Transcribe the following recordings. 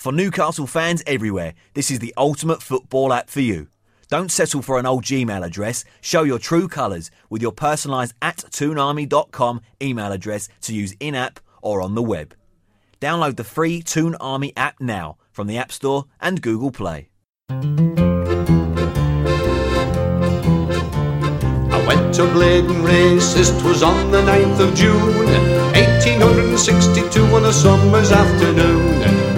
For Newcastle fans everywhere, this is the ultimate football app for you. Don't settle for an old Gmail address. Show your true colours with your personalised at toonarmy.com email address to use in app or on the web. Download the free Toon Army app now from the App Store and Google Play. I went to Blaydon Races, 'twas on the 9th of June, 1862 on a summer's afternoon.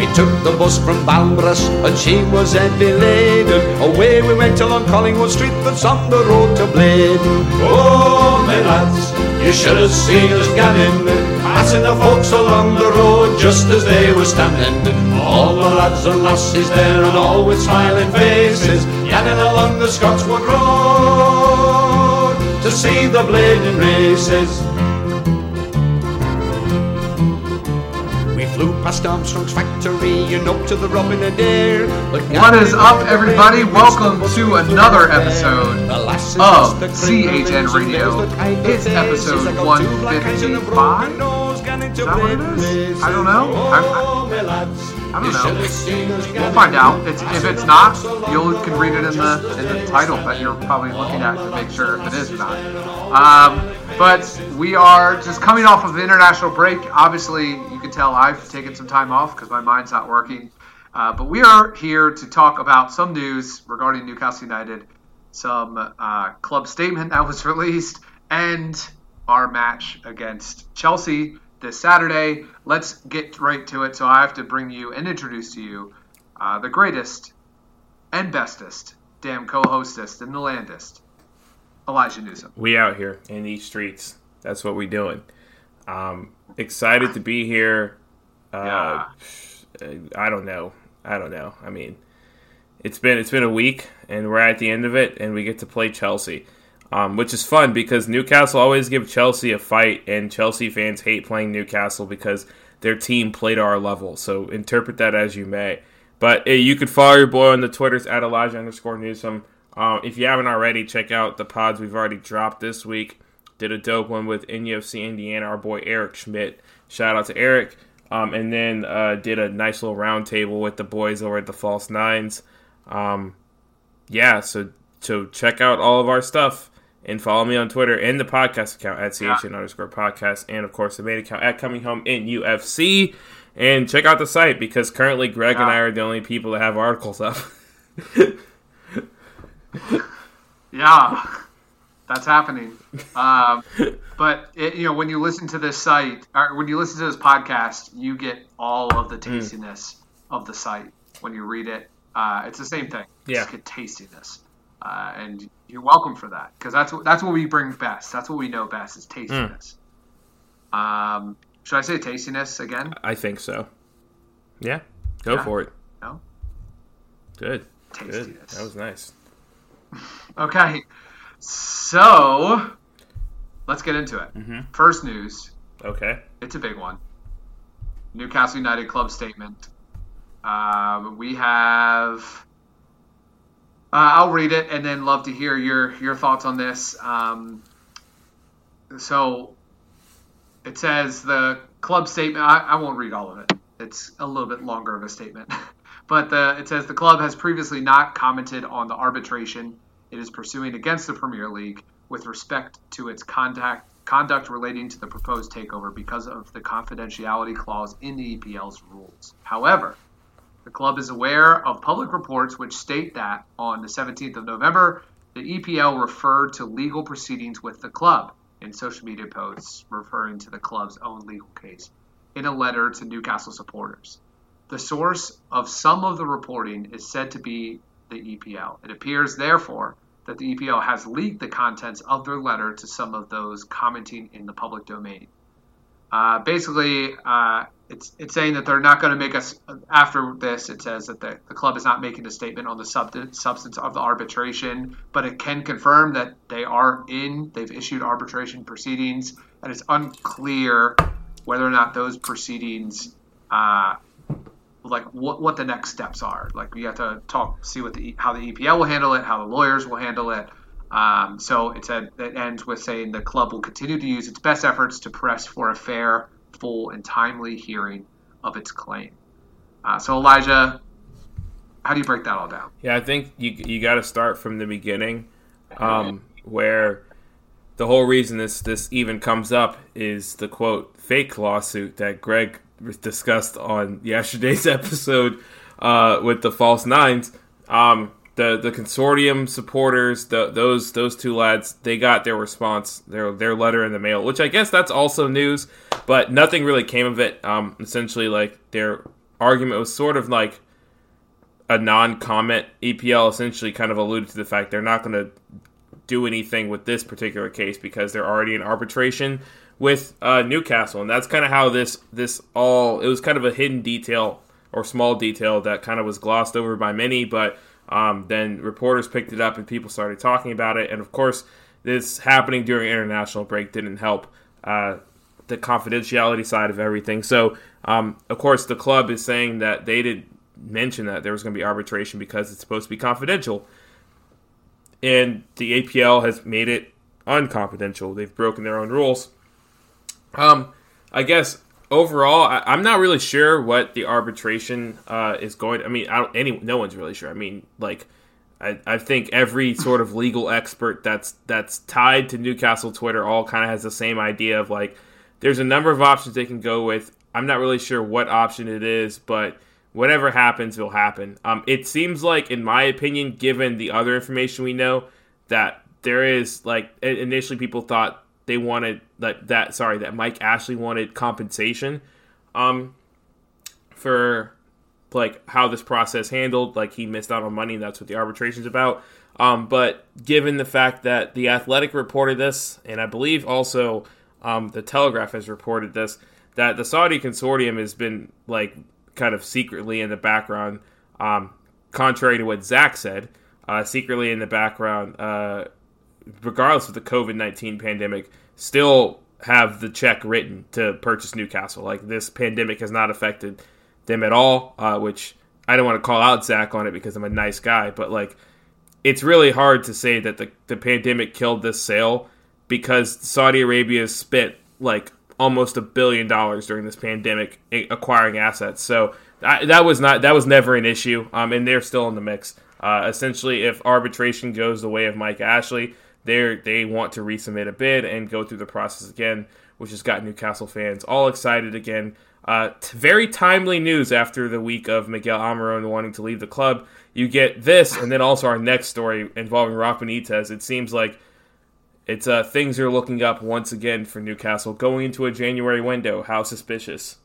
We took the bus from Balmbra's and she was heavy laden. Away we went along Collingwood Street that's on the road to Blaydon. Oh, my lads, you should have seen us gammon, passing the folks along the road just as they were standing. All the lads and lassies there and all with smiling faces, yanning along the Scotswood Road to see the Blaydon races. Flew past Armstrong's factory and up to the Robin Adair. What is up, everybody? Welcome to another episode of CHN Radio. It's episode 155. Is that what it is? I don't know. I, I, I don't know. We'll find out. It's, if it's not, you can read it in the in the title that you're probably looking at to make sure if it is or not. Um, but we are just coming off of the international break. Obviously, you can tell I've taken some time off because my mind's not working. Uh, but we are here to talk about some news regarding Newcastle United, some uh, club statement that was released, and our match against Chelsea this Saturday. Let's get right to it. So I have to bring you and introduce to you uh, the greatest and bestest damn co-hostess in the landest, Elijah Newsom. We out here in these streets. That's what we doing. Um, excited to be here. Uh, I don't know. I don't know. I mean, it's been it's been a week, and we're at the end of it, and we get to play Chelsea, um, which is fun because Newcastle always give Chelsea a fight, and Chelsea fans hate playing Newcastle because their team played our level. So interpret that as you may. But uh, you could follow your boy on the Twitters at Elijah underscore Newsom. Um, if you haven't already, check out the pods we've already dropped this week. Did a dope one with NUFC Indiana, our boy Eric Schmidt. Shout out to Eric. Um, and then uh, did a nice little roundtable with the boys over at the False Nines. Um, yeah, so so check out all of our stuff and follow me on Twitter and the podcast account at CHN underscore podcast, and of course the main account at Coming Home in UFC. And check out the site because currently Greg and I are the only people that have articles up. Yeah, that's happening. Um, but it, you know, when you listen to this site, or when you listen to this podcast, you get all of the tastiness of the site when you read it. Uh, it's the same thing. Yeah. just get tastiness, uh, and you're welcome for that because that's what that's what we bring best. That's what we know best is tastiness. Um, should I say tastiness again? I think so. Yeah, go Yeah. for it. No. Good. Good. That was nice. Okay, so let's get into it. Mhm. First news. Okay. It's a big one. Newcastle United club statement. Um, we have. Uh, I'll read it and then love to hear your your thoughts on this. Um, so it says the club statement. I, I won't read all of it. It's a little bit longer of a statement, but the, it says the club has previously not commented on the arbitration it is pursuing against the Premier League with respect to its contact conduct relating to the proposed takeover because of the confidentiality clause in the EPL's rules. However, the club is aware of public reports which state that on the 17th of November, the EPL referred to legal proceedings with the club in social media posts referring to the club's own legal case in a letter to Newcastle supporters. The source of some of the reporting is said to be the EPL. It appears, therefore, that the EPL has leaked the contents of their letter to some of those commenting in the public domain. Uh, basically, uh, it's it's saying that they're not going to make us after this. It says that the, the club is not making a statement on the sub- substance of the arbitration, but it can confirm that they are in. They've issued arbitration proceedings, and it's unclear whether or not those proceedings, uh, like what what the next steps are. Like we have to talk, see what the how the EPL will handle it, how the lawyers will handle it. Um, so it said it ends with saying the club will continue to use its best efforts to press for a fair, full, and timely hearing of its claim. Uh, so Elijah, how do you break that all down? Yeah, I think you you got to start from the beginning, um, where the whole reason this this even comes up is the quote fake lawsuit that Greg discussed on yesterday's episode uh, with the false nines. Um, the the consortium supporters, the, those those two lads, they got their response, their their letter in the mail, which I guess that's also news, but nothing really came of it. Um, essentially, like their argument was sort of like a non-comment. EPL essentially kind of alluded to the fact they're not going to do anything with this particular case because they're already in arbitration with uh, Newcastle, and that's kind of how this this all. It was kind of a hidden detail or small detail that kind of was glossed over by many, but um, then reporters picked it up and people started talking about it, and of course, this happening during international break didn't help uh, the confidentiality side of everything. So, um, of course, the club is saying that they didn't mention that there was going to be arbitration because it's supposed to be confidential and the EPL has made it unconfidential. They've broken their own rules. Um, I guess overall, I, am not really sure what the arbitration uh, is going. I mean, I don't. Any no one's really sure. I mean, like. I, I think every sort of legal expert that's that's tied to Newcastle Twitter all kind of has the same idea of like there's a number of options they can go with. I'm not really sure what option it is, but whatever happens will happen. Um, it seems like, in my opinion, given the other information we know, that there is like initially people thought they wanted that that sorry that Mike Ashley wanted compensation, um, for like how this process handled. Like he missed out on money, that's what the arbitration's about. Um, but given the fact that the Athletic reported this, and I believe also um, the Telegraph has reported this, that the Saudi consortium has been like kind of secretly in the background, um, contrary to what Zach said, uh, secretly in the background, uh, regardless of the COVID 19 pandemic, still have the check written to purchase Newcastle. Like this pandemic has not affected them at all, uh, which I don't want to call out Zach on it because I'm a nice guy, but like it's really hard to say that the, the pandemic killed this sale because Saudi Arabia spent like almost a billion dollars during this pandemic acquiring assets. So that was not that was never an issue, um, and they're still in the mix. Uh, essentially, if arbitration goes the way of Mike Ashley, they they want to resubmit a bid and go through the process again, which has got Newcastle fans all excited again. Uh, t- very timely news after the week of Miguel Almiron wanting to leave the club. You get this, and then also our next story involving Rafa Benitez. It seems like it's uh, things are looking up once again for Newcastle going into a January window. How suspicious?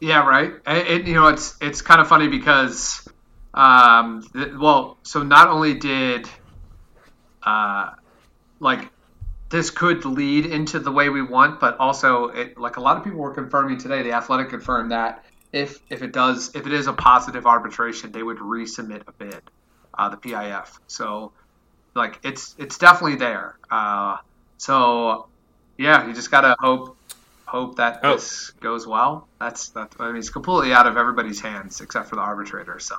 Yeah, right. You know, it's it's kind of funny because, um, well, so not only did, uh, like, this could lead into the way we want, but also, it, like a lot of people were confirming today, the Athletic confirmed that if if it does, if it is a positive arbitration, they would resubmit a bid, uh, the PIF. So like it's it's definitely there. Uh, so yeah, you just gotta hope hope that oh. this goes well. That's that. I mean, it's completely out of everybody's hands except for the arbitrator. So.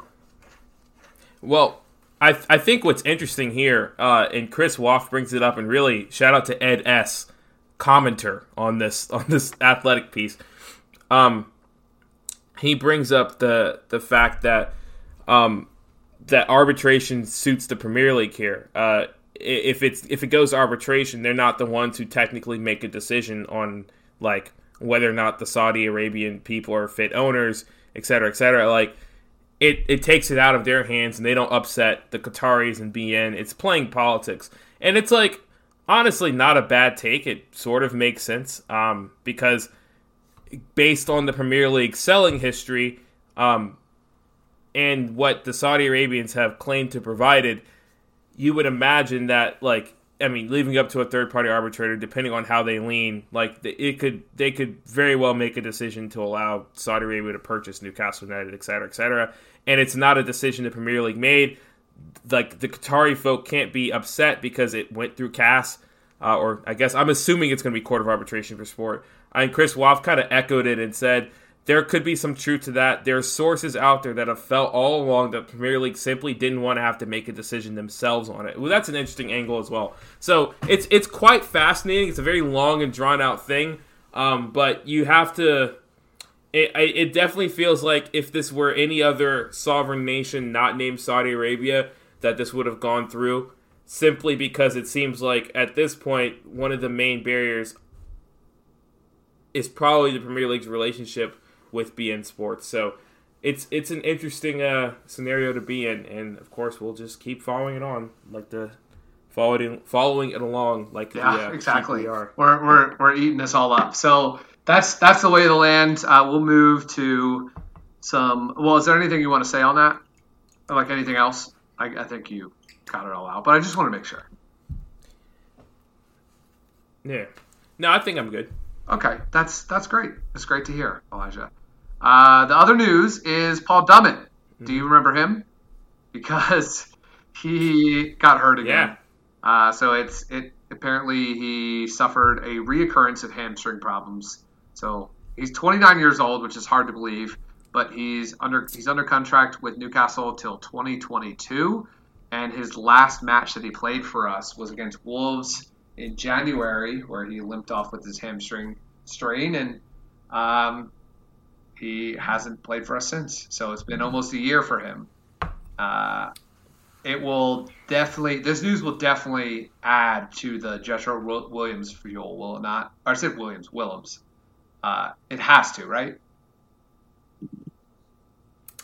Well, I, I think what's interesting here, uh, and Chris Waugh brings it up, and really shout out to Ed S, commenter on this on this athletic piece. Um, he brings up the the fact that um, that arbitration suits the Premier League here. Uh, if it's if it goes to arbitration, they're not the ones who technically make a decision on like whether or not the Saudi Arabian people are fit owners, et cetera, et cetera. Like it, it takes it out of their hands and they don't upset the Qataris and beIN. It's playing politics. And it's like honestly not a bad take. It sort of makes sense. Um, because based on the Premier League selling history, um, and what the Saudi Arabians have claimed to provided, you would imagine that like I mean, leaving up to a third party arbitrator, depending on how they lean, like it could they could very well make a decision to allow Saudi Arabia to purchase Newcastle United, et cetera, et cetera. And it's not a decision the Premier League made. Like the Qatari folk can't be upset because it went through CAS, uh, or I guess I'm assuming it's going to be Court of Arbitration for Sport. And Chris Waugh kind of echoed it and said there could be some truth to that. There are sources out there that have felt all along that Premier League simply didn't want to have to make a decision themselves on it. Well, that's an interesting angle as well. So it's it's quite fascinating. It's a very long and drawn out thing, um, but you have to it, it definitely feels like if this were any other sovereign nation not named Saudi Arabia, that this would have gone through. Simply because it seems like at this point, one of the main barriers is probably the Premier League's relationship with beIN Sports. So it's it's an interesting uh, scenario to be in, and of course we'll just keep following it on, like the following following it along, like yeah, the, uh, exactly. We are. We're, we're we're eating this all up. So that's that's the way of the land. Uh, we'll move to some. Well, is there anything you want to say on that? Like anything else? I, I think you got it all out, but I just want to make sure. Yeah. No, I think I'm good. Okay, that's that's great. That's great to hear, Elijah. Uh, the other news is Paul Dummett. Do you remember him? Because he got hurt again. Yeah. Uh, so it's it apparently he suffered a reoccurrence of hamstring problems. So he's 29 years old, which is hard to believe, but he's under he's under contract with Newcastle till 2022, and his last match that he played for us was against Wolves in January, where he limped off with his hamstring strain, and um, he hasn't played for us since. So it's been almost a year for him. Uh, it will definitely, this news will definitely add to the Jetro Williams fuel, will it not? Or I said Williams, Willems. Uh, it has to, right?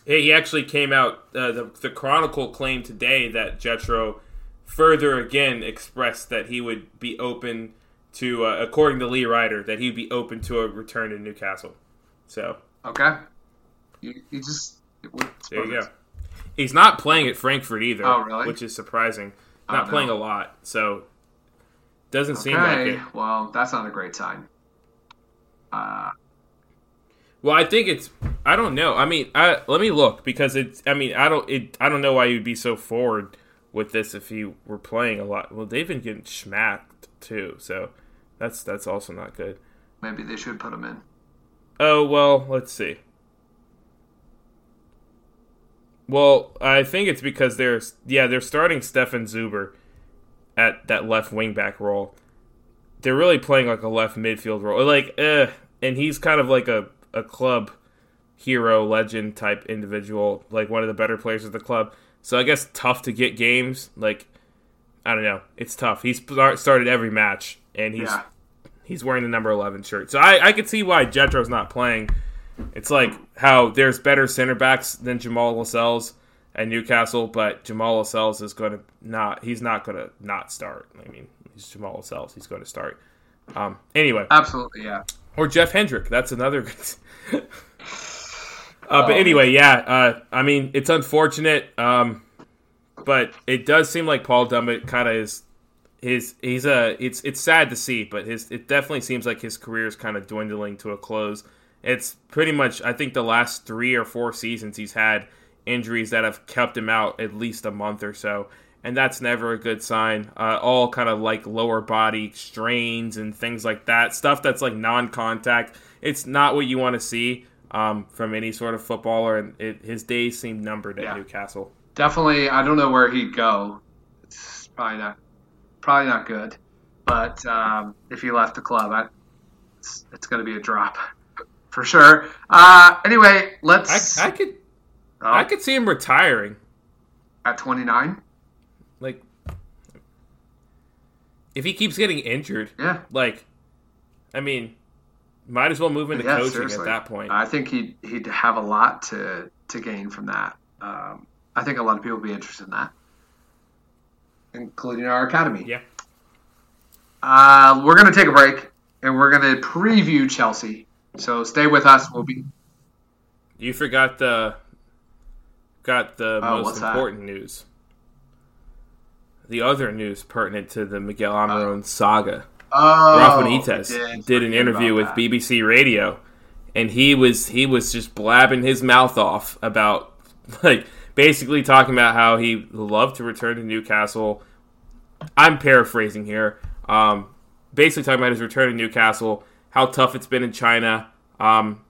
He actually came out. Uh, the, the Chronicle claimed today that Jetro further again expressed that he would be open to, uh, according to Lee Ryder, that he'd be open to a return to Newcastle. So okay, you, you just there you go. He's not playing at Frankfurt either, oh, really? which is surprising. Not oh, playing a lot, so doesn't okay. seem like it. Well, that's not a great sign. Uh, well, I think it's. I don't know. I mean, I, let me look because it's. I mean, I don't. It. I don't know why you'd be so forward with this if you were playing a lot. Well, they've been getting smacked too, so that's that's also not good. Maybe they should put him in. Oh well, let's see. Well, I think it's because they're yeah they're starting Stefan Zuber at that left wing back role. They're really playing like a left midfield role, like eh, and he's kind of like a a club hero legend type individual, like one of the better players of the club. So I guess tough to get games. Like I don't know, it's tough. He's started every match, and he's yeah. He's wearing the number eleven shirt. So I I could see why Jetro's not playing it's like how there's better center backs than Jamal Lascelles at Newcastle, but Jamal Lascelles is going to not. He's not going to not start. I mean, he's Jamal Lascelles. He's going to start. Um, anyway, absolutely, yeah. Or Jeff Hendrick. That's another. uh, but anyway, yeah. Uh, I mean, it's unfortunate, um, but it does seem like Paul Dummett kind of is. His he's a it's it's sad to see, but his it definitely seems like his career is kind of dwindling to a close. It's pretty much, I think, the last three or four seasons he's had injuries that have kept him out at least a month or so. And that's never a good sign. Uh, all kind of like lower body strains and things like that. Stuff that's like non contact. It's not what you want to see um, from any sort of footballer. And it, his days seem numbered at yeah. Newcastle. Definitely. I don't know where he'd go. It's probably not, probably not good. But um, if he left the club, I, it's, it's going to be a drop for sure. Uh, anyway, let's. I, I could, oh. I could see him retiring at 29. Like, if he keeps getting injured, yeah. Like, I mean, might as well move into yeah, coaching seriously. at that point. I think he'd he'd have a lot to to gain from that. Um, I think a lot of people would be interested in that, including our academy. Yeah. Uh, we're going to take a break and we're going to preview Chelsea so stay with us. We'll be. You forgot the got the oh, most important that? news. The other news pertinent to the Miguel Almiron oh. saga. Oh, Rafa Benitez did, did an interview with that. BBC Radio, and he was he was just blabbing his mouth off about like basically talking about how he loved to return to Newcastle. I'm paraphrasing here. Um, basically talking about his return to Newcastle how tough it's been in China. Um,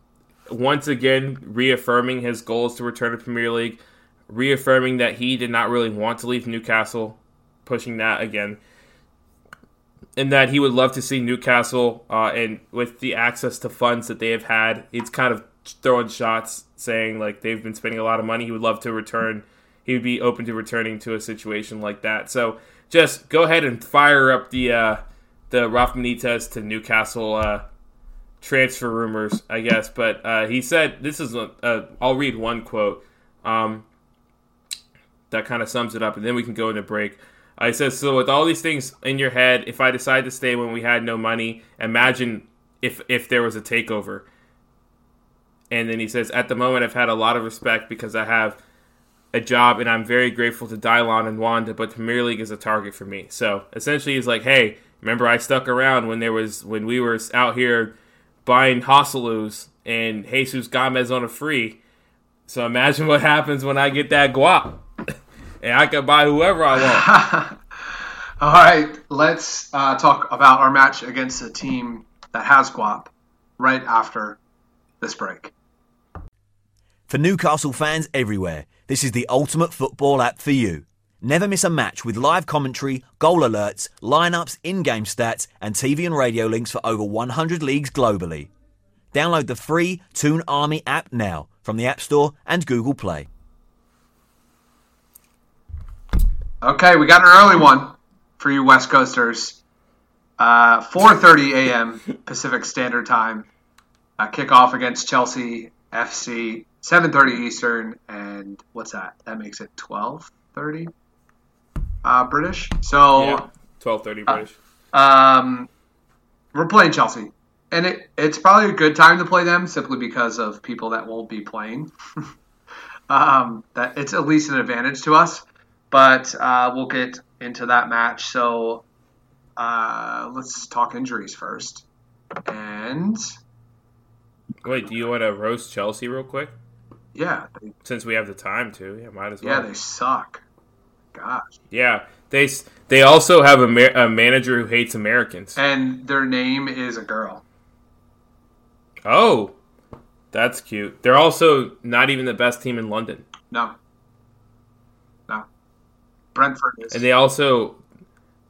once again, reaffirming his goals to return to Premier League, reaffirming that he did not really want to leave Newcastle, pushing that again, and that he would love to see Newcastle uh, and with the access to funds that they have had, it's kind of throwing shots, saying like they've been spending a lot of money. He would love to return. He would be open to returning to a situation like that. So just go ahead and fire up the uh, the Rafa Benitez to Newcastle uh, transfer rumors, I guess. But uh, he said this is a, a. I'll read one quote. Um, that kind of sums it up, and then we can go into break. I says, so with all these things in your head, if I decide to stay when we had no money, imagine if if there was a takeover. And then he says, at the moment, I've had a lot of respect because I have a job, and I'm very grateful to Dalian and Wanda. But Premier League is a target for me. So essentially, he's like, hey, remember I stuck around when there was when we were out here buying Joselus and Jesus Gomez on a free. So imagine what happens when I get that guap and I can buy whoever I want. All right, let's uh, talk about our match against a team that has guap right after this break. For Newcastle fans everywhere, this is the ultimate football app for you. Never miss a match with live commentary, goal alerts, lineups, in game stats, and TV and radio links for over 100 leagues globally. Download the free Toon Army app now from the App Store and Google Play. Okay, we got an early one for you West Coasters. Uh, 4:30 a.m. Pacific Standard Time. Uh, kickoff against Chelsea FC. 7:30 Eastern, and what's that? That makes it 12:30 uh, British. So yeah, 12:30 British. Um, we're playing Chelsea, and it, it's probably a good time to play them simply because of people that won't be playing. um, that it's at least an advantage to us but uh, we'll get into that match. So uh, let's talk injuries first. And wait, do you want to roast Chelsea real quick? Yeah, they, since we have the time to, yeah, might as well. Yeah, they suck. Gosh. Yeah, they they also have a, ma- a manager who hates Americans, and their name is a girl. Oh, that's cute. They're also not even the best team in London. No. No. Brentford is. And they also,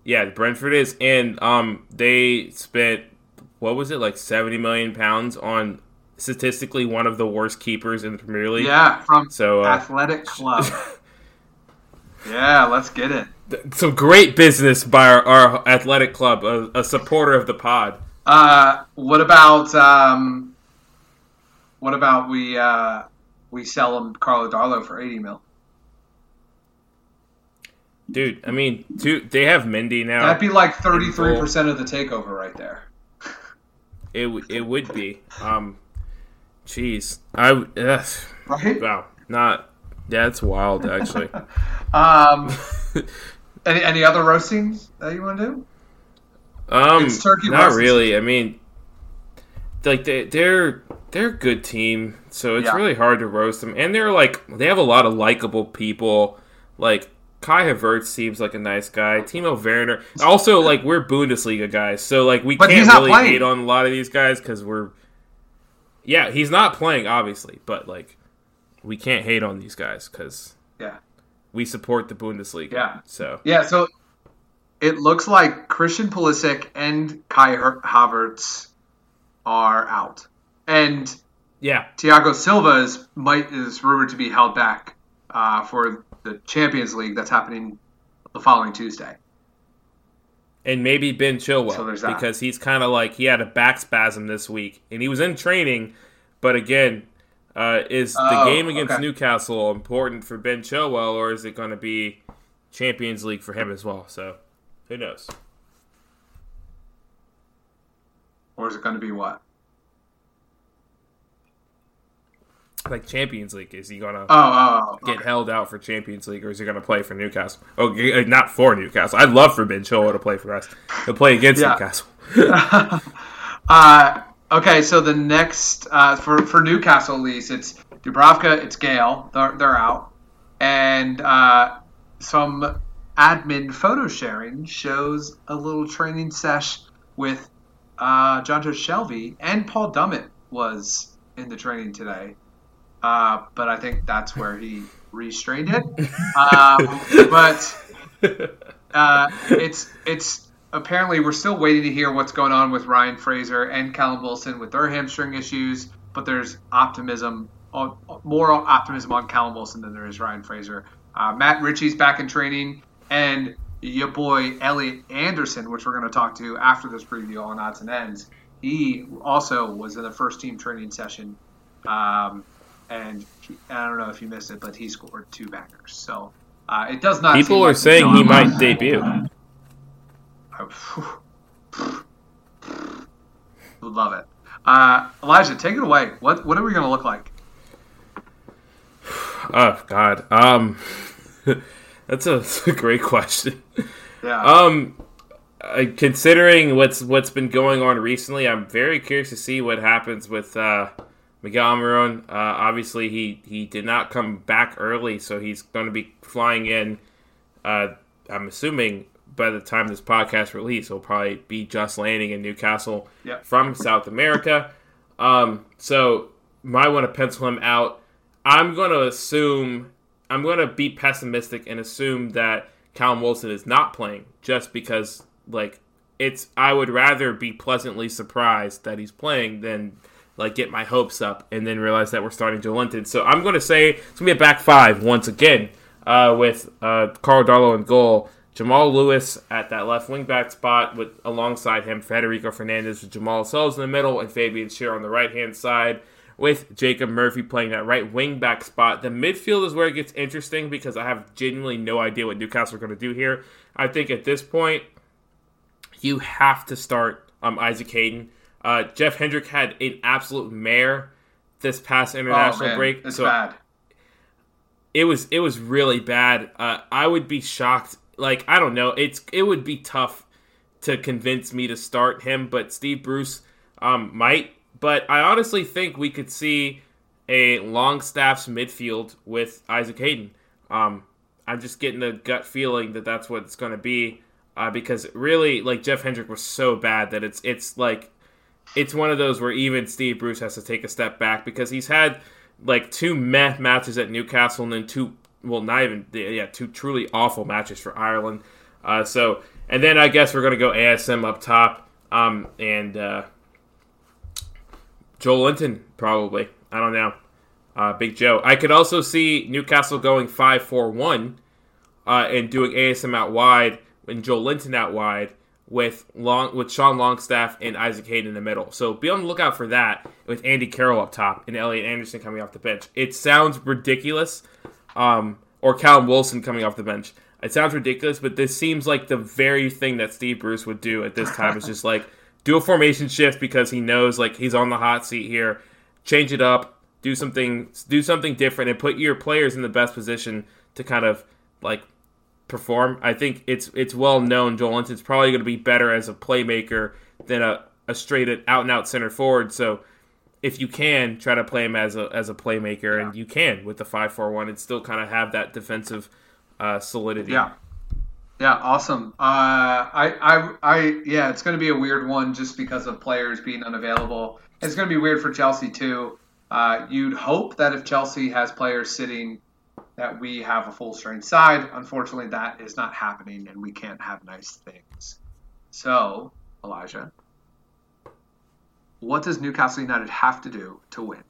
yeah, Brentford is, and um, they spent what was it like seventy million pounds on statistically one of the worst keepers in the Premier League. Yeah, from so uh, Athletic Club. yeah, let's get it. Some great business by our, our athletic club, a, a, supporter of the pod. Uh, what about um, what about we uh, we sell him Carlo Darlow for eighty mil? Dude, I mean, dude, they have Mendy now. That'd be like thirty three percent of the takeover right there. it it would be. Um, jeez, I ugh. right. Wow, not. Yeah, it's wild actually. um, any any other roastings that you want to do? Um, it's turkey not really. I mean, like they they're they're a good team, so it's yeah. really hard to roast them. And they're like they have a lot of likable people. Like Kai Havertz seems like a nice guy. Timo Werner. Also, like we're Bundesliga guys, so like we but can't really playing. hate on a lot of these guys because we're. Yeah, he's not playing, obviously, but like we can't hate on these guys because yeah, we support the Bundesliga. Yeah, so yeah, so it looks like Christian Pulisic and Kai Havertz are out, and yeah, Thiago Silva is might is rumored to be held back uh, for the Champions League that's happening the following Tuesday. And maybe Ben Chilwell so because he's kind of like he had a back spasm this week and he was in training, but again, uh, is the oh, game against okay. Newcastle important for Ben Chilwell or is it going to be Champions League for him as well? So who knows? Or is it going to be what? Like Champions League? Is he gonna oh, oh, oh get held out for Champions League, or is he gonna play for Newcastle? Oh, not for Newcastle. I'd love for Ben Chilwell to play for us. To play against yeah. Newcastle. uh, okay, so the next uh, for for Newcastle at least, it's Dubravka, it's Gayle. They're, they're out, and uh, some admin photo sharing shows a little training sesh with uh, Jonjo Shelvey and Paul Dummett was in the training today uh, but I think that's where he restrained it. Um, but uh, it's it's apparently we're still waiting to hear what's going on with Ryan Fraser and Callum Wilson with their hamstring issues. but there's optimism, more optimism on Callum Wilson than there is Ryan Fraser. Uh, Matt Ritchie's back in training, and your boy Elliot Anderson, which we're going to talk to after this preview on odds and ends. He also was in the first team training session, um, and he, I don't know if you missed it, but he scored two bangers. So uh, it does not. People are like saying he might debut. Would love it. Uh, Elijah, take it away. What what are we going to look like? Oh God, um, that's, a, that's a great question. Yeah. Um, uh, considering what's what's been going on recently, I'm very curious to see what happens with uh, Miguel Almiron. Uh, obviously, he he did not come back early, so he's going to be flying in. Uh, I'm assuming by the time this podcast release, he'll probably be just landing in Newcastle yep. from South America. Um, so might want to pencil him out. I'm going to assume I'm going to be pessimistic and assume that Callum Wilson is not playing just because like it's I would rather be pleasantly surprised that he's playing than like get my hopes up and then realize that we're starting to Joelinton. So I'm going to say it's going to be a back five once again uh, with uh, Karl Darlow in goal. Jamal Lewis at that left wing back spot with alongside him Federico Fernandez with Jamal Sells in the middle and Fabian Schär on the right hand side with Jacob Murphy playing that right wing back spot. The midfield is where it gets interesting because I have genuinely no idea what Newcastle are going to do here. I think at this point you have to start um, Isaac Hayden. Uh, Jeff Hendrick had an absolute mare this past international oh, break. So bad. It was it was really bad. Uh, I would be shocked like I don't know. It's it would be tough to convince me to start him, but Steve Bruce um, might. But I honestly think we could see a Longstaff's midfield with Isaac Hayden. Um, I'm just getting the gut feeling that that's what it's going to be uh, because really, like Jeff Hendrick was so bad that it's it's like it's one of those where even Steve Bruce has to take a step back because he's had like two meh matches at Newcastle and then two well, not even yeah, two truly awful matches for Ireland. Uh, so, and then I guess we're gonna go ASM up top, um, and uh, Joelinton probably. I don't know. Uh, Big Joe. I could also see Newcastle going five four one, uh, and doing ASM out wide and Joelinton out wide with long with Sean Longstaff and Isaac Hayden in the middle. So be on the lookout for that with Andy Carroll up top and Elliot Anderson coming off the bench. It sounds ridiculous, um, or Callum Wilson coming off the bench. It sounds ridiculous, but this seems like the very thing that Steve Bruce would do at this time is just like do a formation shift because he knows like he's on the hot seat here. Change it up, do something, do something different, and put your players in the best position to kind of like perform. I think it's it's well known Joelinton's probably going to be better as a playmaker than a, a straight out and out center forward. So if you can try to play him as a as a playmaker, yeah. and you can with the five four one, and still kind of have that defensive uh, solidity. Yeah. Yeah, awesome. Uh, I, I, I, yeah, it's going to be a weird one just because of players being unavailable. It's going to be weird for Chelsea too. Uh, you'd hope that if Chelsea has players sitting, that we have a full strength side. Unfortunately, that is not happening, and we can't have nice things. So, Elijah, what does Newcastle United have to do to win?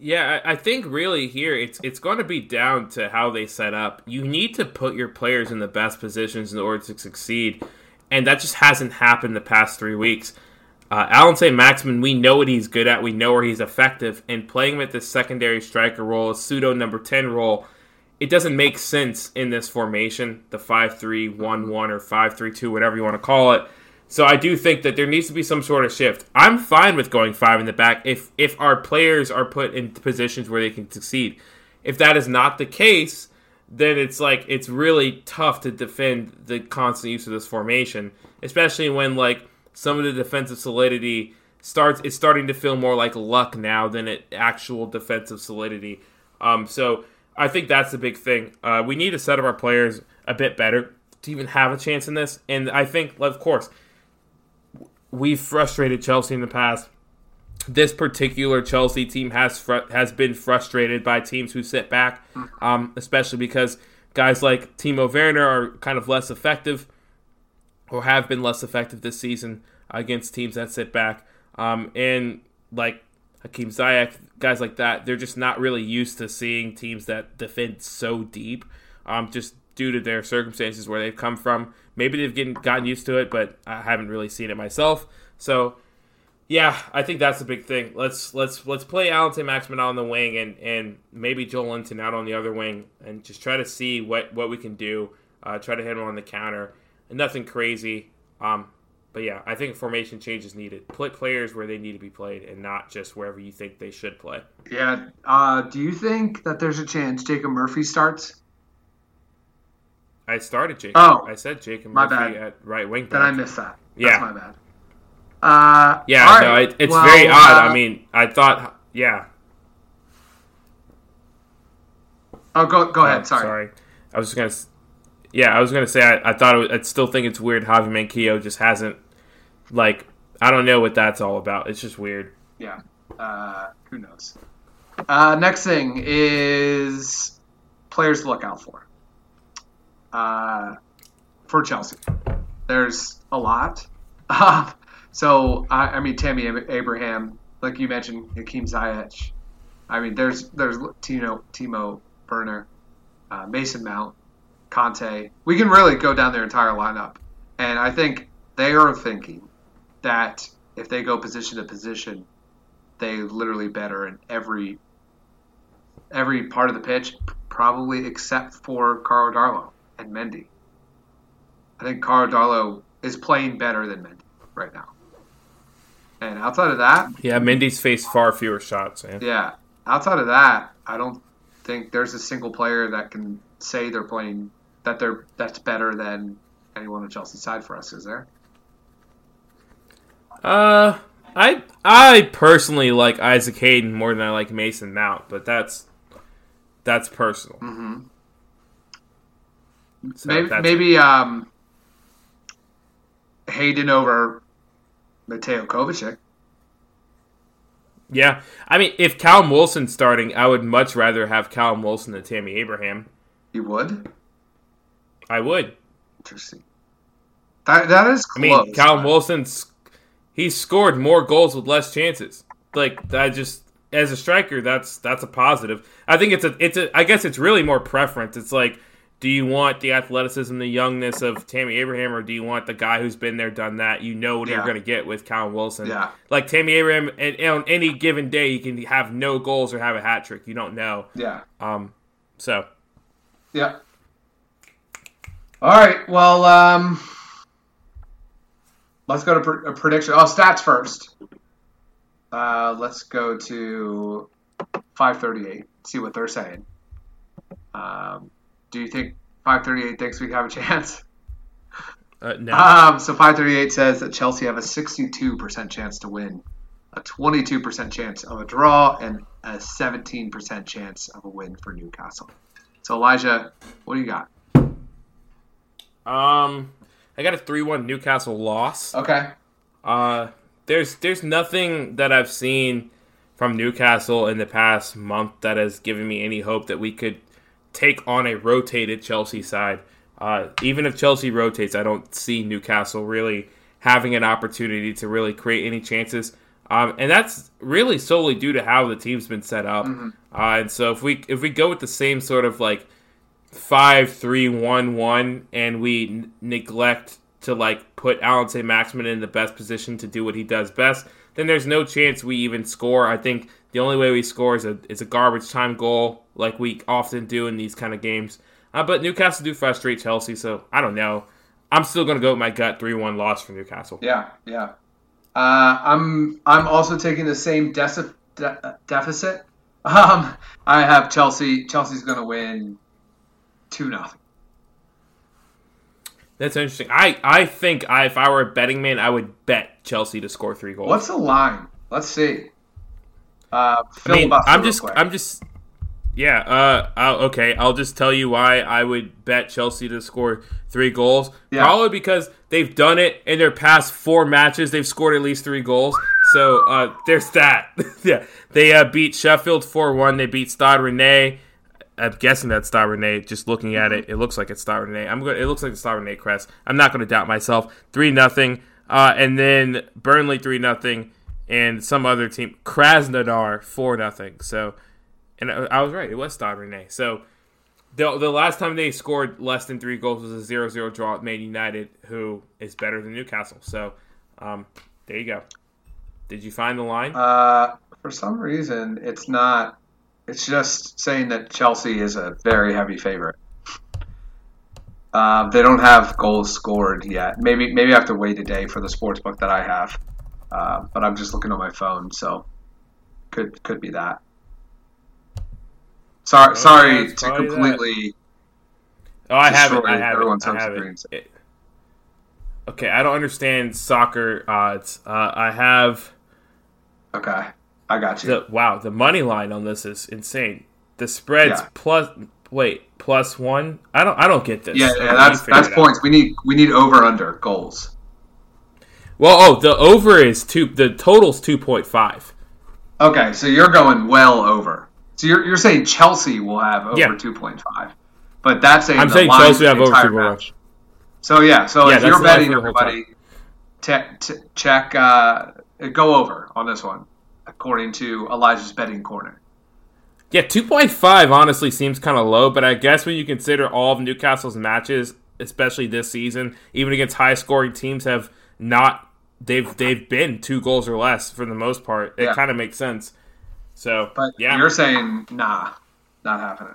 Yeah, I think really here it's it's going to be down to how they set up. You need to put your players in the best positions in order to succeed, and that just hasn't happened the past three weeks. Uh, Allan Saint-Maximin, we know what he's good at. We know where he's effective. And playing him at this secondary striker role, a pseudo number 10 role, it doesn't make sense in this formation, the 5 3 1 1 or 5 3 2, whatever you want to call it. So I do think that there needs to be some sort of shift. I'm fine with going five in the back if if our players are put in positions where they can succeed. If that is not the case, then it's like it's really tough to defend the constant use of this formation, especially when like some of the defensive solidity starts it's starting to feel more like luck now than it actual defensive solidity. Um, so I think that's the big thing. Uh, we need to set up our players a bit better to even have a chance in this. And I think, of course, we've frustrated Chelsea in the past. This particular Chelsea team has fr- has been frustrated by teams who sit back, um, especially because guys like Timo Werner are kind of less effective or have been less effective this season against teams that sit back. Um, and like Hakeem Ziyech, guys like that, they're just not really used to seeing teams that defend so deep, um, just due to their circumstances where they've come from. Maybe they've getting, gotten used to it, but I haven't really seen it myself. So, yeah, I think that's the big thing. Let's let's let's play Allan Maximin on the wing and and maybe Joelinton out on the other wing and just try to see what what we can do. Uh, try to hit him on the counter. Nothing crazy. Um, but yeah, I think formation change is needed. Put players where they need to be played, and not just wherever you think they should play. Yeah. Uh, do you think that there's a chance Jacob Murphy starts? I started Jacob. Oh, I said Jacob my Murphy bad. at right wing. Then I missed that. Yeah. That's my bad. Uh, Yeah, no, right. it, it's Well, very odd. uh, I mean, I thought, yeah. oh, go go ahead. Oh, Sorry. I was just gonna. Yeah, I was gonna say I, I thought it was, I still think it's weird. Javi Manquillo just hasn't like I don't know what that's all about. It's just weird. Yeah. Uh, who knows? Uh, next thing is players to look out for. Uh, for Chelsea, there's a lot. So I, I mean, Tammy Abraham, like you mentioned, Hakeem Ziyech. I mean, there's there's Tino Timo Werner, uh, Mason Mount, Kanté. We can really go down their entire lineup, and I think they are thinking that if they go position to position, they literally better in every every part of the pitch, probably except for Karl Darlow and Mendy. I think Karl Darlow is playing better than Mendy right now. And outside of that, Yeah, Mendy's faced far fewer shots. Man. yeah, outside of that, I don't think there's a single player that can say they're playing that they're that's better than anyone on Chelsea's side for us. Is there? Uh, I I personally like Isaac Hayden more than I like Mason Mount, but that's that's personal. Mm-hmm. So maybe that's- maybe um, Hayden over Mateo Kovacic. Yeah, I mean, if Callum Wilson's starting, I would much rather have Callum Wilson than Tammy Abraham. You would? I would. Interesting. That that is I mean, but- Wilson's he scored more goals with less chances. Like I just as a striker, that's that's a positive. I think it's a it's a I guess it's really more preference. It's like, do you want the athleticism, the youngness of Tammy Abraham, or do you want the guy who's been there, done that? You know what Yeah. you're going to get with Callum Wilson. Yeah. Like Tammy Abraham, and, and on any given day, he can have no goals or have a hat trick. You don't know. Yeah. Um, so Yeah. All right. Well, um, let's go to pr- a prediction. Oh, stats first. Uh, let's go to 538. See what they're saying. Um, do you think 538 thinks we have a chance? uh, no, Um, so 538 says that Chelsea have a 62% chance to win, a 22% chance of a draw, and a 17% chance of a win for Newcastle. So Elijah, what do you got? Um, I got a three-one Newcastle loss. Okay. Uh, there's there's nothing that I've seen from Newcastle in the past month that has given me any hope that we could take on a rotated Chelsea side. Uh, even if Chelsea rotates, I don't see Newcastle really having an opportunity to really create any chances. Um, and that's really solely due to how the team's been set up. Uh, and so if we if we go with the same sort of like five three one one and we n- neglect to like put Alan St. Maximin in the best position to do what he does best, then there's no chance we even score. I think the only way we score is a is a garbage time goal, like we often do in these kind of games. Uh, but Newcastle do frustrate Chelsea, so I don't know. I'm still to go with my gut three one loss for Newcastle. Yeah, yeah. Uh, I'm I'm also taking the same de- deficit. Um, I have Chelsea. Chelsea's to win two nothing. That's interesting. I, I think I, if I were a betting man, I would bet Chelsea to score three goals. What's the line? Let's see. Uh, I mean, I'm just. I'm just, yeah. Uh, I'll, okay. I'll just tell you why I would bet Chelsea to score three goals. Yeah. Probably because they've done it in their past four matches. They've scored at least three goals. So uh, there's that. yeah, they uh, beat Sheffield four one. They beat Stade Rennais. I'm guessing that's Stade Rennais. Just looking at it, it looks like it's Stade Rennais. I'm going. It looks like the Stade Rennais crest. I'm not going to doubt myself. Three nothing. Uh, and then Burnley three nothing, and some other team, Krasnodar, four nothing. So, and I was right. It was Stade Rennais. So, the, the last time they scored less than three goals was a 0-0 draw at Man United, who is better than Newcastle. So, um, there you go. Did you find the line? Uh, for some reason, it's not. It's just saying that Chelsea is a very heavy favorite. Uh, they don't have goals scored yet. Maybe maybe I have to wait a day for the sports book that I have. Uh, but I'm just looking on my phone, so could could be that. Sorry, Oh, sorry to completely. Oh, I have it. I have everyone's it. I have. It- Okay, I don't understand soccer odds. Uh, I have Okay, I got you. the wow. The money line on this is insane. The spreads Yeah. plus wait plus one. I don't. I don't get this. yeah, yeah, that's that's it out. points. We need we need over under goals. Well, oh, the over is two. The total's two point five. Okay, so you're going well over. So you're, you're saying Chelsea will have over Yeah. 2.5, but that's saying I'm saying Chelsea have over two match. So yeah, so Yeah, if you're betting for the whole everybody, te- te- check uh, go over on this one according to Elijah's betting corner. Yeah, 2.5 honestly seems kind of low, but I guess when you consider all of Newcastle's matches, especially this season, even against high scoring teams have not they've they've been two goals or less for the most part. It Yeah. kind of makes sense. So, But yeah. you're saying nah, not happening.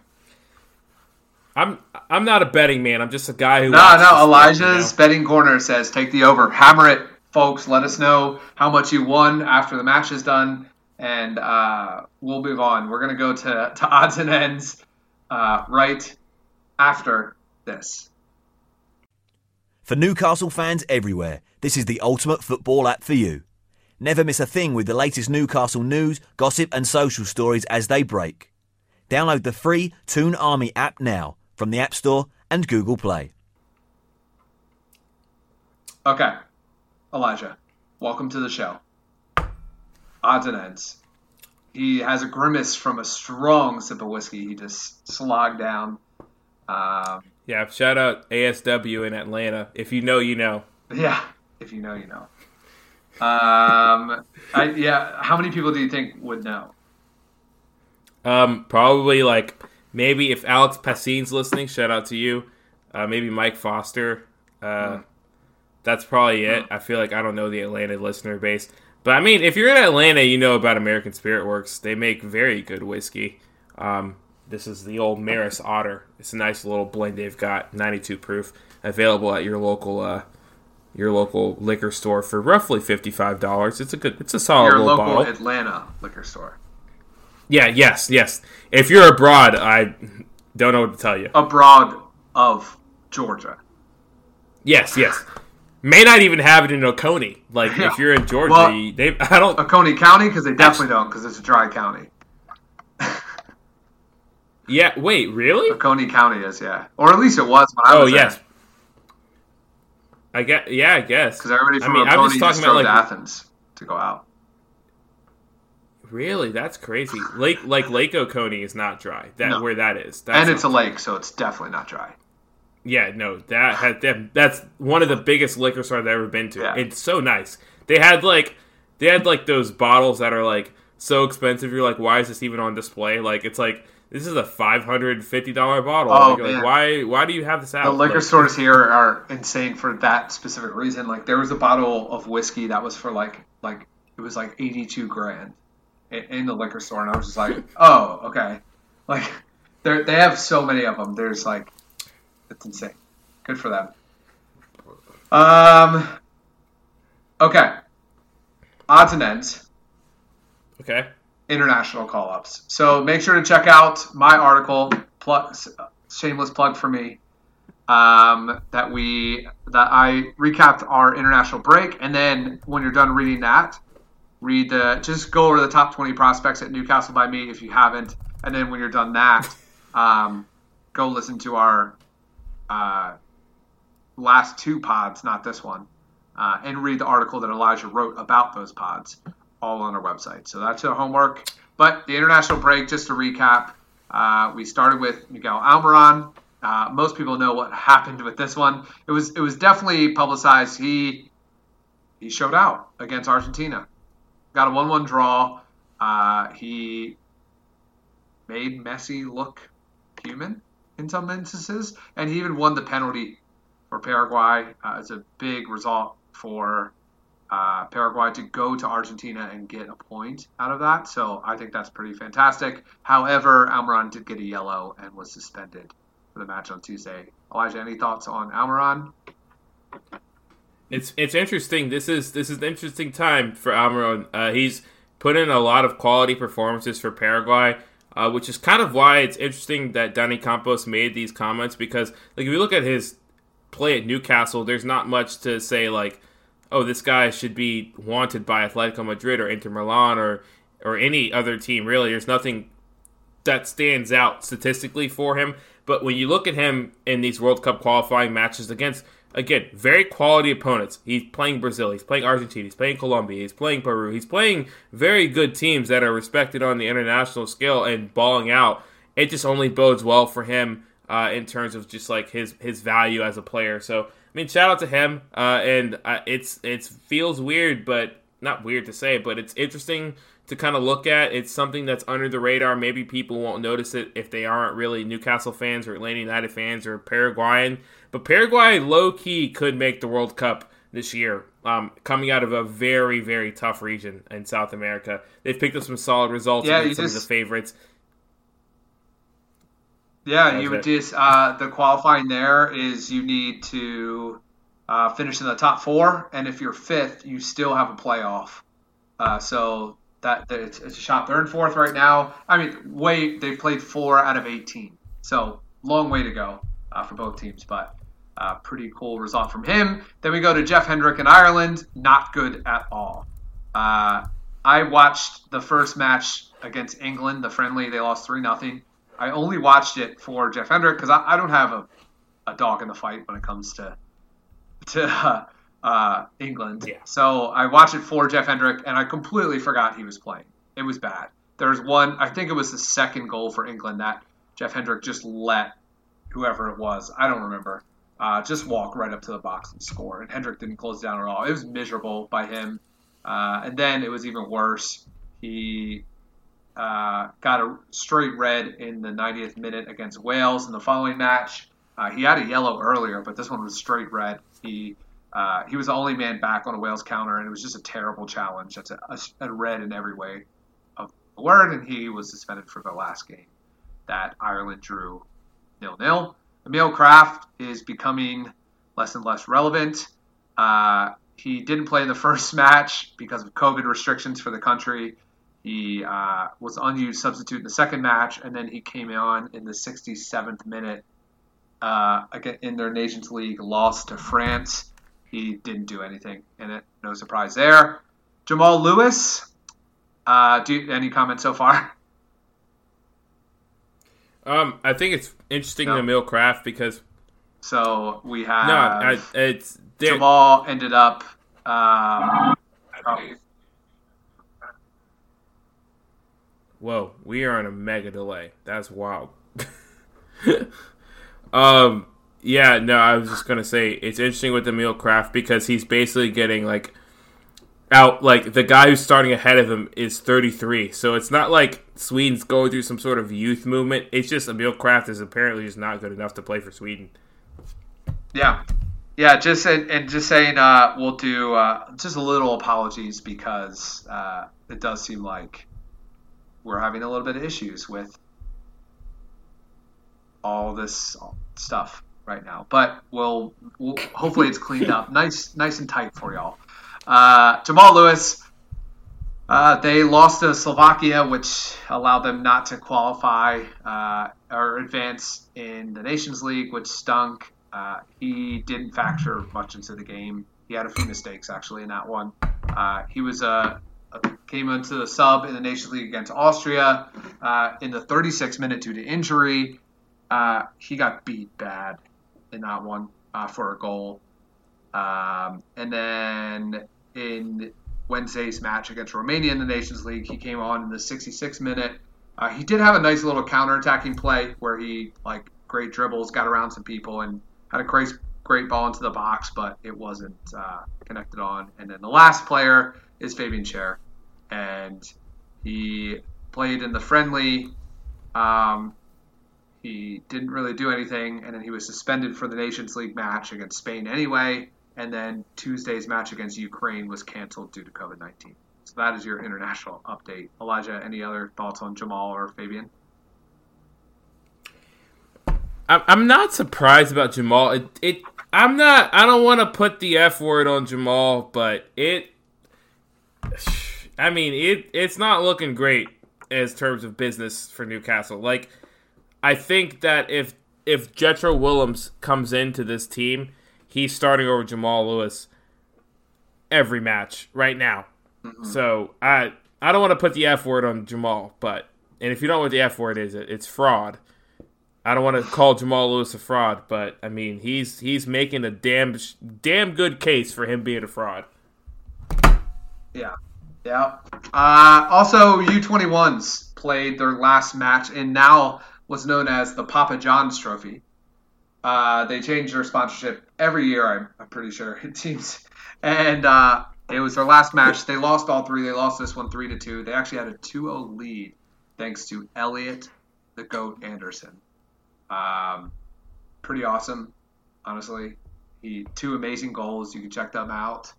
I'm I'm not a betting man. I'm just a guy who No, no. Elijah's you betting corner says take the over. Hammer it, folks. Let us know how much you won after the match is done, and uh, we'll move on. We're gonna go to, to odds and ends uh, right after this. For Newcastle fans everywhere, this is the ultimate football app for you. Never miss a thing with the latest Newcastle news, gossip, and social stories as they break. Download the free Toon Army app now from the App Store and Google Play. Okay, Elijah, welcome to the show. Odds and ends. He has a grimace from a strong sip of whiskey he just slogged down. Um, Yeah, shout out ASW in Atlanta. If you know, you know. yeah, if you know, you know. Um, I, yeah, how many people do you think would know? Um, probably like maybe if Alex Passine's listening, shout out to you. Uh, maybe Mike Foster. Uh, That's probably it. I feel like I don't know the Atlanta listener base, but I mean, if you're in Atlanta, you know about American Spirit Works. They make very good whiskey. Um, this is the old Maris Otter. It's a nice little blend they've got, 92 proof, available at your local uh, your local liquor store for roughly fifty five dollars. It's a good, it's a solid Your little local bottle. Atlanta liquor store. Yeah, yes, yes. If you're abroad, I don't know what to tell you. Abroad of Georgia. Yes, yes. May not even have it in Oconee. Like Yeah. if you're in Georgia, Well- they I don't. Oconee County, because they definitely don't, because it's a dry county. Yeah, wait, really? Oconee County is, yeah. Or at least it was when I Oh was yes. I guess, Yeah, I guess. Because everybody I from mean, I'm Oconee just just, talking drove about to like Athens to go out. really. That's crazy. Lake like Lake Oconee is not dry. That No. where that is. That's and it's a not- lake, so it's definitely not dry. Yeah, no, that had that, that's one of the biggest liquor stores I've ever been to. Yeah. It's so nice. They had like they had like those bottles that are like so expensive. You're like, why is this even on display? Like it's like this is a five hundred fifty dollar bottle. Oh, like, like, why why do you have this out? The liquor Like, stores here are insane for that specific reason. Like there was a bottle of whiskey that was for like like it was like eighty two grand in, in the liquor store, and I was just like, oh, okay. Like they they have so many of them. There's like it's insane. Good for them. Um. Okay. Odds and ends. Okay. international call ups. So make sure to check out my article, plug, shameless plug for me, um, that we that I recapped our international break, and then when you're done reading that, read the just go over the top 20 prospects at Newcastle by me if you haven't, and then when you're done that, um, go listen to our uh, last two pods, not this one, uh, and read the article that Elijah wrote about those pods, all on our website. So that's your homework. But the international break, just to recap, uh, we started with Miguel Almiron. Uh, most people know what happened with this one. It was it was definitely publicized. He he showed out against Argentina. got a one-one draw. Uh, he made Messi look human in some instances, and he even won the penalty for Paraguay. Uh, it's a big result for uh, Paraguay to go to Argentina and get a point out of that. So I think that's pretty fantastic. However, Almiron did get a yellow and was suspended for the match on Tuesday. Elijah, any thoughts on Almiron? It's it's interesting. This is this is an interesting time for Almiron. Uh, he's put in a lot of quality performances for Paraguay. Uh, which is kind of why it's interesting that Dani Campos made these comments because, like, if you look at his play at Newcastle, there's not much to say like, oh, this guy should be wanted by Atletico Madrid or Inter Milan or or any other team. Really, there's nothing that stands out statistically for him. But when you look at him in these World Cup qualifying matches against again, very quality opponents. He's playing Brazil, he's playing Argentina, he's playing Colombia, he's playing Peru, he's playing very good teams that are respected on the international scale and balling out. It just only bodes well for him uh, in terms of just like his his value as a player. So I mean, shout out to him. Uh, and uh, it's it feels weird, but not weird to say, but it's interesting to kind of look at. It's something that's under the radar. Maybe people won't notice it if they aren't really Newcastle fans or Atlanta United fans or Paraguayan. But Paraguay, low key, could make the World Cup this year, um, coming out of a very, very tough region in South America. They've picked up some solid results yeah, against some just, of the favorites. Yeah, you would just uh, the qualifying there is you need to uh, finish in the top four, and if you're fifth, you still have a playoff. Uh, so that, that it's, it's, a shot. They're in fourth right now. I mean, wait, they've played four out of 18, so long way to go uh, for both teams, but uh, pretty cool result from him. Then we go to Jeff Hendrick in Ireland. Not good at all. Uh, I watched the first match against England, the friendly. They lost three nothing. I only watched it for Jeff Hendrick because I, I, don't have a, a dog in the fight when it comes to to uh, England. Yeah. So I watched it for Jeff Hendrick, and I completely forgot he was playing. It was bad. There's one, I think it was the second goal for England that Jeff Hendrick just let whoever it was, I don't remember, uh, just walk right up to the box and score. And Hendrick didn't close down at all. It was miserable by him. Uh, and then it was even worse. He uh, got a straight red in the 90th minute against Wales in the following match. Uh, he had a yellow earlier, but this one was straight red. He uh, he was the only man back on a Wales counter, and it was just a terrible challenge. That's a, a, a red in every way of the word, and he was suspended for the last game that Ireland drew nil nil. Emil Krafth is becoming less and less relevant. Uh, he didn't play in the first match because of COVID restrictions for the country. He uh, was unused substitute in the second match, and then he came on in the 67th minute uh, again in their Nations League loss to France. He didn't do anything in it. No surprise there. Jamal Lewis. Uh, do any comments so far? Um, I think it's interesting no. to Emil Krafth because. So we have. No, I, it's Jamal ended up. Um, oh, Whoa, we are on a mega delay. That's wild. um, yeah, no, I was just gonna say it's interesting with Emil Krafth because he's basically getting like out like the guy who's starting ahead of him is 33. So it's not like Sweden's going through some sort of youth movement. It's just Emil Krafth is apparently just not good enough to play for Sweden. Yeah. Yeah, just and, and just saying uh, we'll do uh, just a little apologies because uh, it does seem like we're having a little bit of issues with all this stuff right now. But we'll, we'll hopefully it's cleaned up, nice, nice and tight for y'all. Uh, Jamal Lewis, uh, they lost to Slovakia, which allowed them not to qualify uh, or advance in the Nations League, which stunk. Uh, he didn't factor much into the game. He had a few mistakes actually in that one. Uh, he was a came into the sub in the Nations League against Austria uh, in the 36th minute due to injury. Uh, he got beat bad in that one uh, for a goal. Um, and then in Wednesday's match against Romania in the Nations League, he came on in the 66th minute. Uh, he did have a nice little counter-attacking play where he like great dribbles, got around some people, and had a great great ball into the box, but it wasn't uh, connected on. And then the last player is Fabian Schär. and he played in the friendly. Um, he didn't really do anything, and then he was suspended for the Nations League match against Spain anyway. And then Tuesday's match against Ukraine was canceled due to COVID 19. So that is your international update. Elijah, any other thoughts on Jamal or Fabian? I'm not surprised about Jamal. It, it I'm not. I don't want to put the F word on Jamal, but it. I mean, it it's not looking great as terms of business for Newcastle. Like, I think that if if Jetro Willems comes into this team, he's starting over Jamal Lewis every match right now. Mm-hmm. So I I don't want to put the F word on Jamal, but and if you don't know what the F word is, it's fraud. I don't want to call Jamal Lewis a fraud, but I mean he's he's making a damn damn good case for him being a fraud. Yeah, yeah. Uh, also, U21s played their last match in now what's known as the Papa John's Trophy. Uh, they change their sponsorship every year. I'm, I'm pretty sure it seems, and uh, it was their last match. They lost all three. They lost this one three to two. They actually had a 2-0 lead thanks to Elliot the Goat Anderson. Um, pretty awesome, honestly. He two amazing goals. You can check them out.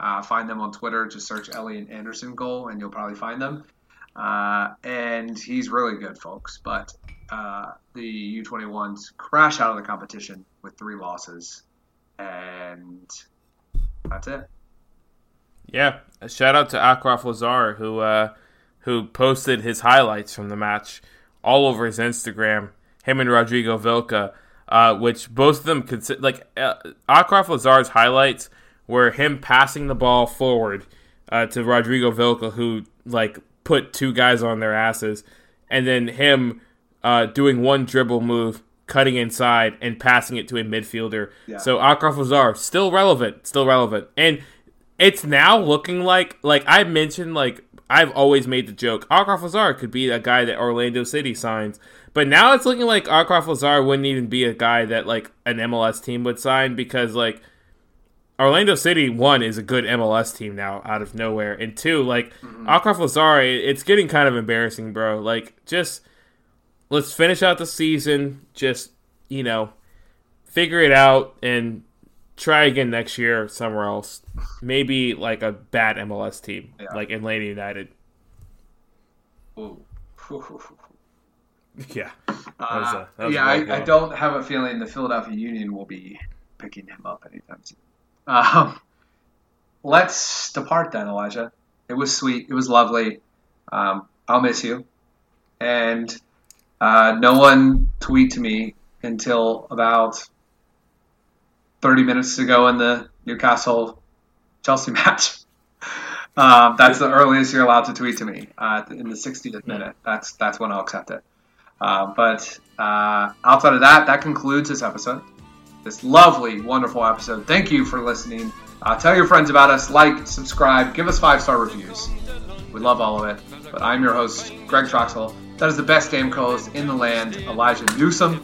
Uh, find them on Twitter. Just search Elliot Anderson goal, and you'll probably find them. Uh, and he's really good, folks. But uh, the U21s crash out of the competition with three losses, and that's it. Yeah, a shout out to Achraf Lazaar who uh, who posted his highlights from the match all over his Instagram him and Rodrigo Vilca, uh, which both of them consider like uh, Achraf Lazaar's highlights were him passing the ball forward uh, to Rodrigo Vilca, who like put two guys on their asses, and then him uh, doing one dribble move, cutting inside and passing it to a midfielder. Yeah. So Achraf Lazaar still relevant, still relevant, and it's now looking like like I mentioned like I've always made the joke Achraf Lazaar could be a guy that Orlando City signs but now it's looking like Achraf Lazaar wouldn't even be a guy that like an MLS team would sign because like Orlando City one is a good MLS team now out of nowhere, and two like mm-hmm. Achraf Lazaar, it's getting kind of embarrassing, bro. Like just let's finish out the season, just you know figure it out and try again next year somewhere else. Maybe like a bad MLS team, yeah. like Atlanta United. Ooh. Yeah. Uh, a, yeah, I, I, don't have a feeling the Philadelphia Union will be picking him up anytime soon. Um, let's depart then, Elijah. It was sweet. It was lovely. Um, I'll miss you. And uh, no one tweet to me until about 30 minutes ago in the Newcastle Chelsea match. Um, that's the earliest you're allowed to tweet to me uh, in the 60th minute. That's that's when I'll accept it. Uh, but uh, outside of that, that concludes this episode. This lovely, wonderful episode. Thank you for listening. Uh, tell your friends about us. Like, subscribe, give us five star reviews. We love all of it. But I'm your host, Greg Troxel. That is the best game co-host in the land, Elijah Newsom,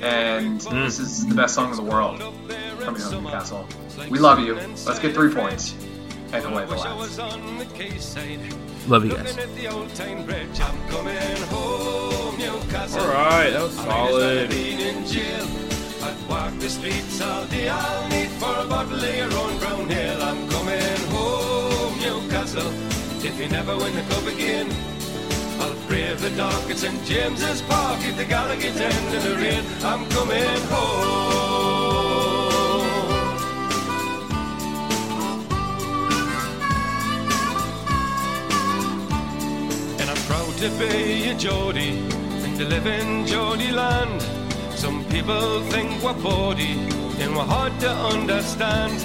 and mm. this is the best song in the world coming out of Newcastle. We love you. Let's get three points and away the lads. Love you guys. Alright, that was solid. I'd walk the streets all day, I'll need for a bottle of your own brown ale. I'm coming home, Newcastle. If you never win the cup again, I'll brave the dark at St. James's Park if the Gallowgate end in the rain. I'm coming home. And I'm proud to be a Geordie and to live in Geordie land. Some people think we're bawdy and we're hard to understand.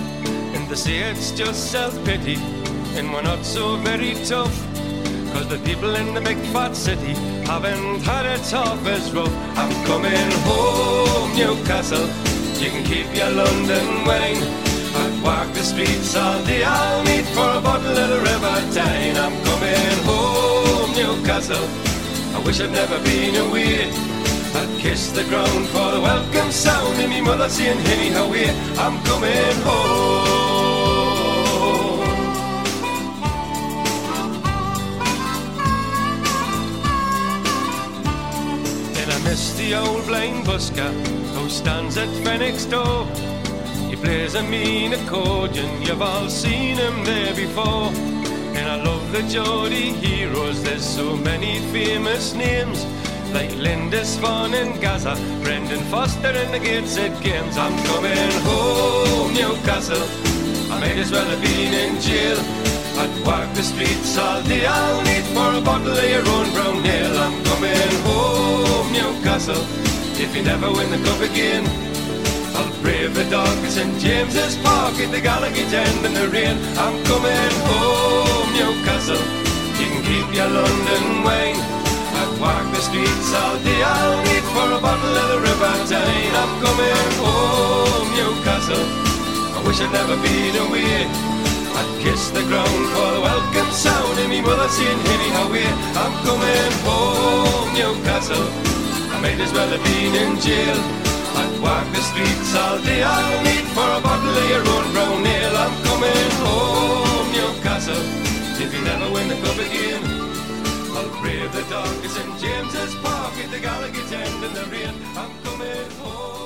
And they say it's just self-pity and we're not so very tough. Cause the people in the big fat city haven't had it half as rough. I'm coming home, Newcastle. You can keep your London wine. I'd walk the streets all day. I'll meet for a bottle of the River Tyne. I'm coming home, Newcastle. I wish I'd never been away. I'd kiss the ground for the welcome sound and me mother saying, hey, how we? I'm coming home. Miss the old blind busker who stands at Fenwick's door. He plays a mean accordion, you've all seen him there before. And I love the Geordie heroes, there's so many famous names. Like Lindisfarne and Gazza, Brendan Foster and the Gateshead Games. I'm coming home, Newcastle. I might as well have been in jail. I'd walk the streets all day, I'll need for a bottle of your own brown ale. I'm coming home, Newcastle. If you never win the cup again, I'll brave the dog at St James's Park at the Gallowgate end in the rain. I'm coming home, Newcastle. You can keep your London wine. I've walked the streets all day. I'll need for a bottle of the River Tyne. I'm coming home, Newcastle. I wish I'd never been away. I'd kiss the ground for the welcome sound of me mother saying, Himmy, how we're, I'm coming home, Newcastle. I might as well have been in jail. I'd walk the streets all day, I'll need for a bottle of your own brown ale. I'm coming home, Newcastle. If you never win the cup again, I'll brave the darkest in James's Park at the Gallowgate end in the rain. I'm coming home.